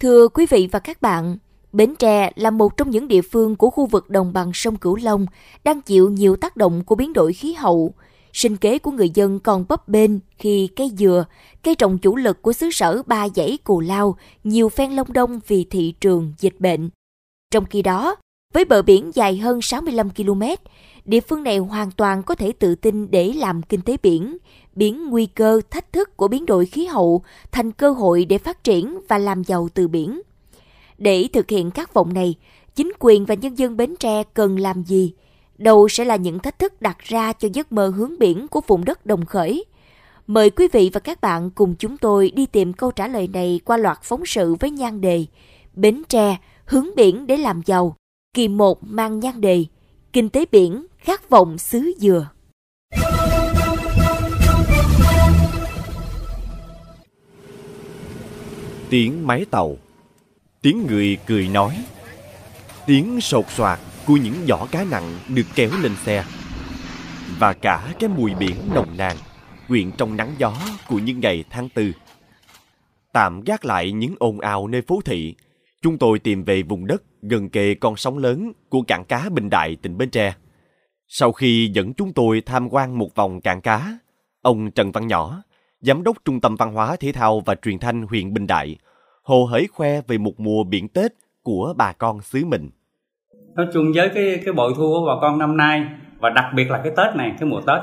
Thưa quý vị và các bạn, Bến Tre là một trong những địa phương của khu vực đồng bằng sông Cửu Long đang chịu nhiều tác động của biến đổi khí hậu. Sinh kế của người dân còn bấp bênh khi cây dừa, cây trồng chủ lực của xứ sở ba dãy cù lao, nhiều phen lông đông vì thị trường dịch bệnh. Trong khi đó, với bờ biển dài hơn 65 km, địa phương này hoàn toàn có thể tự tin để làm kinh tế biển, biến nguy cơ, thách thức của biến đổi khí hậu thành cơ hội để phát triển và làm giàu từ biển. Để thực hiện các vọng này, chính quyền và nhân dân Bến Tre cần làm gì? Đâu sẽ là những thách thức đặt ra cho giấc mơ hướng biển của vùng đất đồng khởi? Mời quý vị và các bạn cùng chúng tôi đi tìm câu trả lời này qua loạt phóng sự với nhan đề Bến Tre, hướng biển để làm giàu. Kỳ 1 mang nhan đề Kinh tế biển, khát vọng xứ dừa. Tiếng máy tàu Tiếng người cười nói Tiếng sột soạt của những giỏ cá nặng được kéo lên xe Và cả cái mùi biển nồng nàn Quyện trong nắng gió của những ngày tháng tư Tạm gác lại những ồn ào nơi phố thị Chúng tôi tìm về vùng đất gần kề con sóng lớn của cảng cá Bình Đại, tỉnh Bến Tre. Sau khi dẫn chúng tôi tham quan một vòng cảng cá, ông Trần Văn Nhỏ, Giám đốc Trung tâm Văn hóa Thể thao và Truyền thanh huyện Bình Đại, hồ hởi khoe về một mùa biển Tết của bà con xứ mình. Nói chung với cái cái bội thu của bà con năm nay và đặc biệt là cái Tết này, cái mùa Tết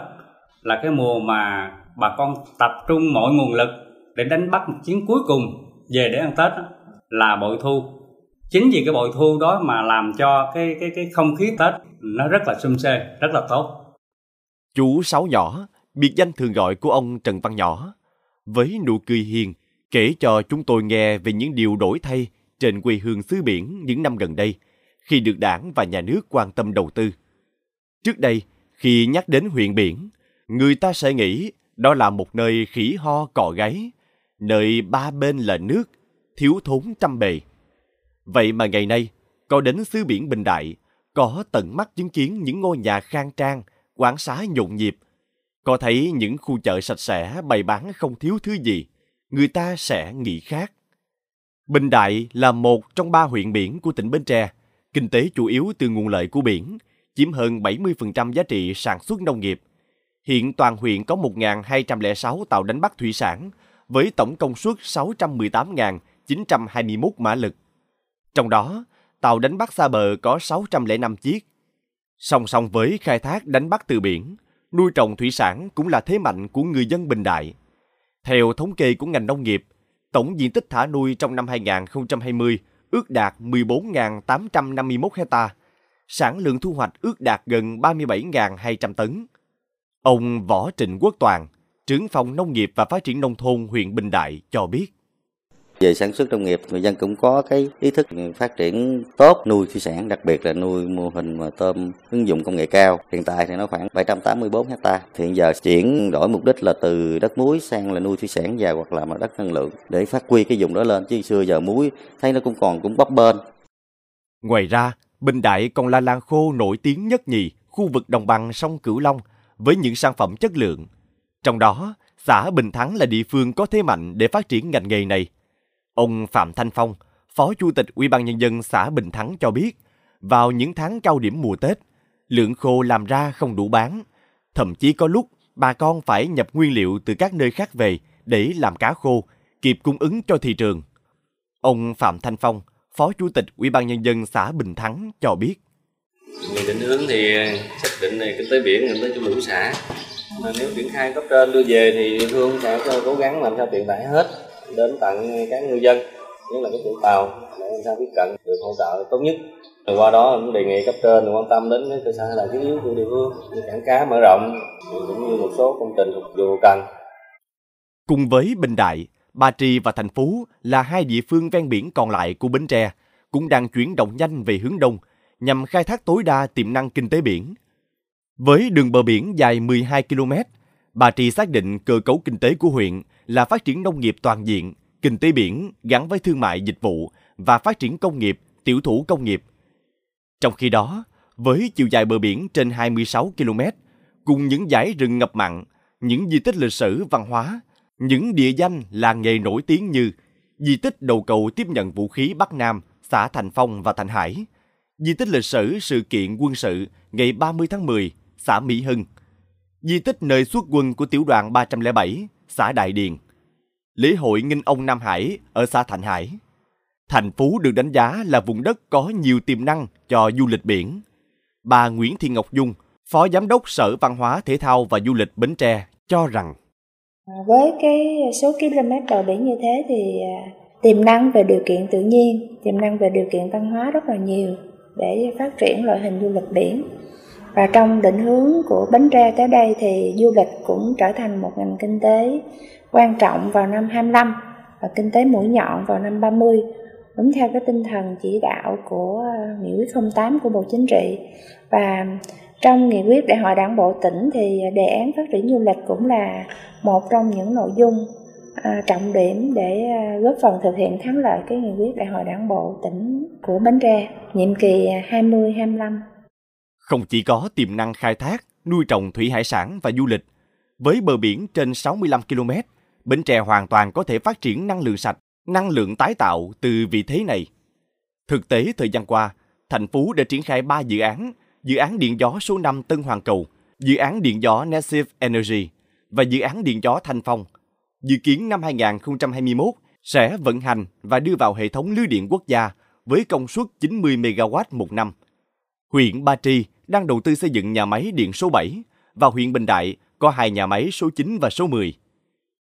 là cái mùa mà bà con tập trung mọi nguồn lực để đánh bắt một chuyến cuối cùng về để ăn Tết đó, là bội thu. Chính vì cái bội thu đó mà làm cho cái cái cái không khí Tết nó rất là sum xê, rất là tốt. Chú Sáu Nhỏ, biệt danh thường gọi của ông Trần Văn Nhỏ, với nụ cười hiền kể cho chúng tôi nghe về những điều đổi thay trên quê hương xứ biển những năm gần đây khi được đảng và nhà nước quan tâm đầu tư. Trước đây, khi nhắc đến huyện biển, người ta sẽ nghĩ đó là một nơi khỉ ho cò gáy, nơi ba bên là nước, thiếu thốn trăm bề. Vậy mà ngày nay, có đến xứ biển Bình Đại, có tận mắt chứng kiến những ngôi nhà khang trang, quán xá nhộn nhịp, có thấy những khu chợ sạch sẽ bày bán không thiếu thứ gì, người ta sẽ nghĩ khác. Bình Đại là một trong ba huyện biển của tỉnh Bến Tre, kinh tế chủ yếu từ nguồn lợi của biển, chiếm hơn 70% giá trị sản xuất nông nghiệp. Hiện toàn huyện có 1.206 tàu đánh bắt thủy sản, với tổng công suất 921 mã lực. Trong đó, tàu đánh bắt xa bờ có 605 chiếc. Song song với khai thác đánh bắt từ biển, nuôi trồng thủy sản cũng là thế mạnh của người dân Bình Đại. Theo thống kê của ngành nông nghiệp, tổng diện tích thả nuôi trong năm 2020 ước đạt 14.851 hecta, sản lượng thu hoạch ước đạt gần 37.200 tấn. Ông Võ Trịnh Quốc Toàn, trưởng phòng nông nghiệp và phát triển nông thôn huyện Bình Đại cho biết. Về sản xuất nông nghiệp, người dân cũng có cái ý thức phát triển tốt nuôi thủy sản, đặc biệt là nuôi mô hình mà tôm ứng dụng công nghệ cao. Hiện tại thì nó khoảng 784 hecta. Thì hiện giờ chuyển đổi mục đích là từ đất muối sang là nuôi thủy sản và hoặc là đất năng lượng để phát huy cái vùng đó lên. Chứ xưa giờ muối thấy nó cũng còn cũng bấp bênh. Ngoài ra, Bình Đại còn là làng khô nổi tiếng nhất nhì khu vực đồng bằng sông Cửu Long với những sản phẩm chất lượng. Trong đó, xã Bình Thắng là địa phương có thế mạnh để phát triển ngành nghề này. Ông Phạm Thanh Phong, Phó Chủ tịch Ủy ban Nhân dân xã Bình Thắng cho biết, vào những tháng cao điểm mùa Tết, lượng khô làm ra không đủ bán. Thậm chí có lúc bà con phải nhập nguyên liệu từ các nơi khác về để làm cá khô, kịp cung ứng cho thị trường. Ông Phạm Thanh Phong, Phó Chủ tịch Ủy ban Nhân dân xã Bình Thắng cho biết. Về định hướng thì xác định này kinh tế biển, kinh tế chủ lũ xã. Mà nếu triển khai cấp trên đưa về thì địa phương sẽ cố gắng làm sao tiện tải hết đến tận các ngư dân nhất là các chủ tàu để làm sao tiếp cận được hỗ trợ tốt nhất rồi qua đó cũng đề nghị cấp trên quan tâm đến cơ sở hạ tầng thiết yếu của địa phương như cảng cá mở rộng cũng như một số công trình phục vụ cần cùng với Bình Đại Ba Tri và thành Phú là hai địa phương ven biển còn lại của Bến Tre cũng đang chuyển động nhanh về hướng đông nhằm khai thác tối đa tiềm năng kinh tế biển. Với đường bờ biển dài 12 km, Bà Trì xác định cơ cấu kinh tế của huyện là phát triển nông nghiệp toàn diện, kinh tế biển gắn với thương mại dịch vụ và phát triển công nghiệp, tiểu thủ công nghiệp. Trong khi đó, với chiều dài bờ biển trên 26 km, cùng những dải rừng ngập mặn, những di tích lịch sử văn hóa, những địa danh làng nghề nổi tiếng như di tích đầu cầu tiếp nhận vũ khí Bắc Nam, xã Thành Phong và Thành Hải, di tích lịch sử sự kiện quân sự ngày 30 tháng 10, xã Mỹ Hưng, di tích nơi xuất quân của tiểu đoàn 307, xã Đại Điền, lễ hội Nghinh Ông Nam Hải ở xã Thạnh Hải. Thành phố được đánh giá là vùng đất có nhiều tiềm năng cho du lịch biển. Bà Nguyễn Thị Ngọc Dung, Phó Giám đốc Sở Văn hóa Thể thao và Du lịch Bến Tre cho rằng à, với cái số km bờ biển như thế thì à, tiềm năng về điều kiện tự nhiên tiềm năng về điều kiện văn hóa rất là nhiều để phát triển loại hình du lịch biển và trong định hướng của Bến Tre tới đây thì du lịch cũng trở thành một ngành kinh tế quan trọng vào năm 25 và kinh tế mũi nhọn vào năm 30 đúng theo cái tinh thần chỉ đạo của ờ, nghị quyết 08 của Bộ Chính trị và trong nghị quyết đại hội đảng bộ tỉnh thì đề án phát triển du lịch cũng là một trong những nội dung à, trọng điểm để à, góp phần thực hiện thắng lợi cái nghị quyết đại hội đảng bộ tỉnh của Bến Tre nhiệm kỳ 20-25. Không chỉ có tiềm năng khai thác, nuôi trồng thủy hải sản và du lịch, với bờ biển trên 65 km, Bến Tre hoàn toàn có thể phát triển năng lượng sạch, năng lượng tái tạo từ vị thế này. Thực tế thời gian qua, thành phố đã triển khai 3 dự án dự án điện gió số 5 Tân Hoàng Cầu, dự án điện gió Nessive Energy và dự án điện gió Thanh Phong. Dự kiến năm 2021 sẽ vận hành và đưa vào hệ thống lưới điện quốc gia với công suất 90 MW một năm. Huyện Ba Tri đang đầu tư xây dựng nhà máy điện số 7 và huyện Bình Đại có hai nhà máy số 9 và số 10.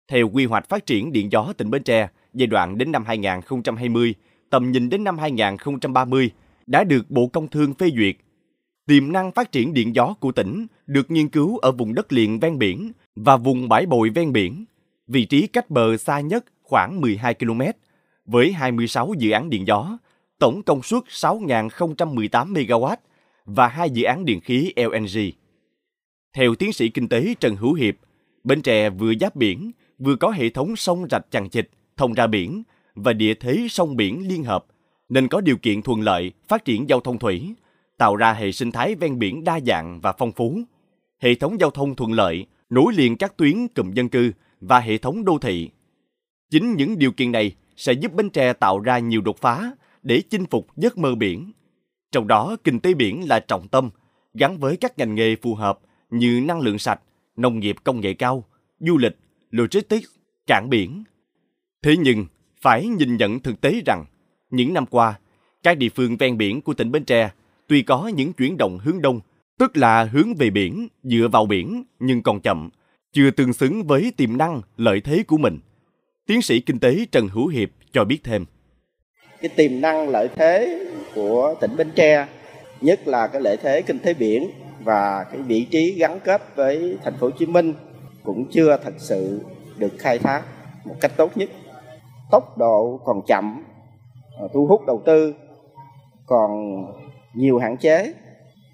Theo quy hoạch phát triển điện gió tỉnh Bến Tre giai đoạn đến năm 2020, tầm nhìn đến năm 2030 đã được Bộ Công Thương phê duyệt Tiềm năng phát triển điện gió của tỉnh được nghiên cứu ở vùng đất liền ven biển và vùng bãi bồi ven biển, vị trí cách bờ xa nhất khoảng 12 km, với 26 dự án điện gió, tổng công suất 6.018 MW và hai dự án điện khí LNG. Theo tiến sĩ kinh tế Trần Hữu Hiệp, Bến Tre vừa giáp biển, vừa có hệ thống sông rạch chằng chịt thông ra biển và địa thế sông biển liên hợp, nên có điều kiện thuận lợi phát triển giao thông thủy, tạo ra hệ sinh thái ven biển đa dạng và phong phú. Hệ thống giao thông thuận lợi, nối liền các tuyến cụm dân cư và hệ thống đô thị. Chính những điều kiện này sẽ giúp Bến Tre tạo ra nhiều đột phá để chinh phục giấc mơ biển. Trong đó, kinh tế biển là trọng tâm, gắn với các ngành nghề phù hợp như năng lượng sạch, nông nghiệp công nghệ cao, du lịch, logistics, cảng biển. Thế nhưng, phải nhìn nhận thực tế rằng, những năm qua, các địa phương ven biển của tỉnh Bến Tre tuy có những chuyển động hướng đông, tức là hướng về biển, dựa vào biển nhưng còn chậm, chưa tương xứng với tiềm năng, lợi thế của mình. Tiến sĩ kinh tế Trần Hữu Hiệp cho biết thêm. Cái tiềm năng lợi thế của tỉnh Bến Tre, nhất là cái lợi thế kinh tế biển và cái vị trí gắn kết với thành phố Hồ Chí Minh cũng chưa thật sự được khai thác một cách tốt nhất. Tốc độ còn chậm, ờ, thu hút đầu tư còn nhiều hạn chế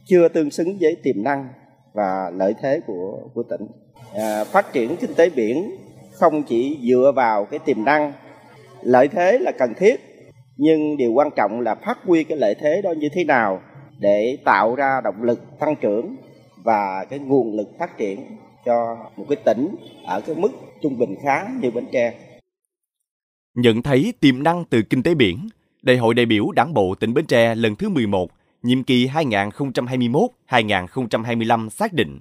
chưa tương xứng với tiềm năng và lợi thế của của tỉnh à, phát triển kinh tế biển không chỉ dựa vào cái tiềm năng lợi thế là cần thiết nhưng điều quan trọng là phát huy cái lợi thế đó như thế nào để tạo ra động lực tăng trưởng và cái nguồn lực phát triển cho một cái tỉnh ở cái mức trung bình khá như Bến Tre. Nhận thấy tiềm năng từ kinh tế biển, Đại hội đại biểu Đảng bộ tỉnh Bến Tre lần thứ 11 nhiệm kỳ 2021-2025 xác định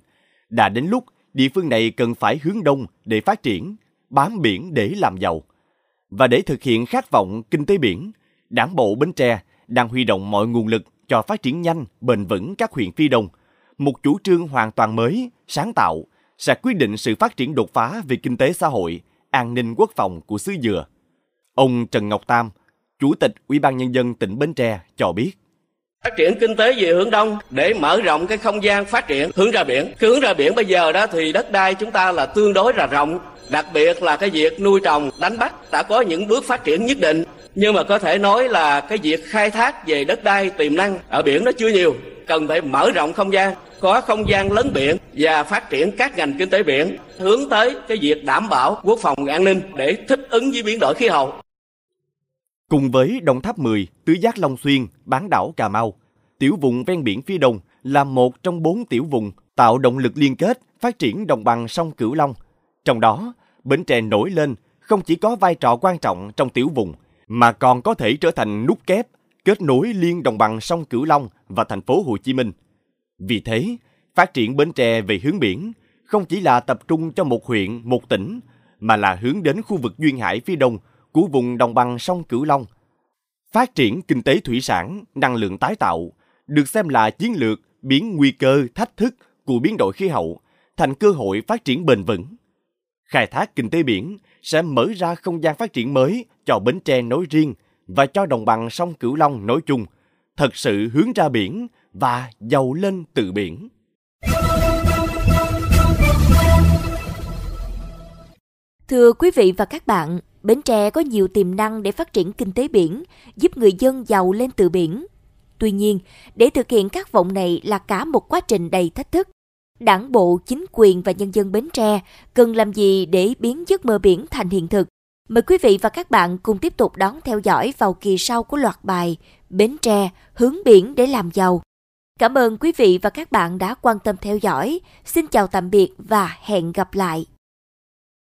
đã đến lúc địa phương này cần phải hướng đông để phát triển, bám biển để làm giàu. Và để thực hiện khát vọng kinh tế biển, Đảng bộ Bến Tre đang huy động mọi nguồn lực cho phát triển nhanh, bền vững các huyện phi đông. Một chủ trương hoàn toàn mới, sáng tạo, sẽ quyết định sự phát triển đột phá về kinh tế xã hội, an ninh quốc phòng của xứ Dừa. Ông Trần Ngọc Tam, Chủ tịch Ủy ban Nhân dân tỉnh Bến Tre cho biết. Phát triển kinh tế về hướng đông để mở rộng cái không gian phát triển hướng ra biển. Cái hướng ra biển bây giờ đó thì đất đai chúng ta là tương đối là rộng, đặc biệt là cái việc nuôi trồng, đánh bắt đã có những bước phát triển nhất định. Nhưng mà có thể nói là cái việc khai thác về đất đai tiềm năng ở biển nó chưa nhiều, cần phải mở rộng không gian, có không gian lớn biển và phát triển các ngành kinh tế biển hướng tới cái việc đảm bảo quốc phòng an ninh để thích ứng với biến đổi khí hậu. Cùng với Đồng Tháp 10, Tứ Giác Long Xuyên, bán đảo Cà Mau, tiểu vùng ven biển phía đông là một trong bốn tiểu vùng tạo động lực liên kết phát triển đồng bằng sông Cửu Long. Trong đó, Bến Tre nổi lên không chỉ có vai trò quan trọng trong tiểu vùng, mà còn có thể trở thành nút kép kết nối liên đồng bằng sông Cửu Long và thành phố Hồ Chí Minh. Vì thế, phát triển Bến Tre về hướng biển không chỉ là tập trung cho một huyện, một tỉnh, mà là hướng đến khu vực duyên hải phía đông của vùng đồng bằng sông Cửu Long. Phát triển kinh tế thủy sản, năng lượng tái tạo được xem là chiến lược biến nguy cơ, thách thức của biến đổi khí hậu thành cơ hội phát triển bền vững. Khai thác kinh tế biển sẽ mở ra không gian phát triển mới cho Bến Tre nói riêng và cho đồng bằng sông Cửu Long nói chung, thật sự hướng ra biển và giàu lên từ biển. Thưa quý vị và các bạn, Bến Tre có nhiều tiềm năng để phát triển kinh tế biển, giúp người dân giàu lên từ biển. Tuy nhiên, để thực hiện các vọng này là cả một quá trình đầy thách thức. Đảng bộ, chính quyền và nhân dân Bến Tre cần làm gì để biến giấc mơ biển thành hiện thực? Mời quý vị và các bạn cùng tiếp tục đón theo dõi vào kỳ sau của loạt bài Bến Tre hướng biển để làm giàu. Cảm ơn quý vị và các bạn đã quan tâm theo dõi. Xin chào tạm biệt và hẹn gặp lại.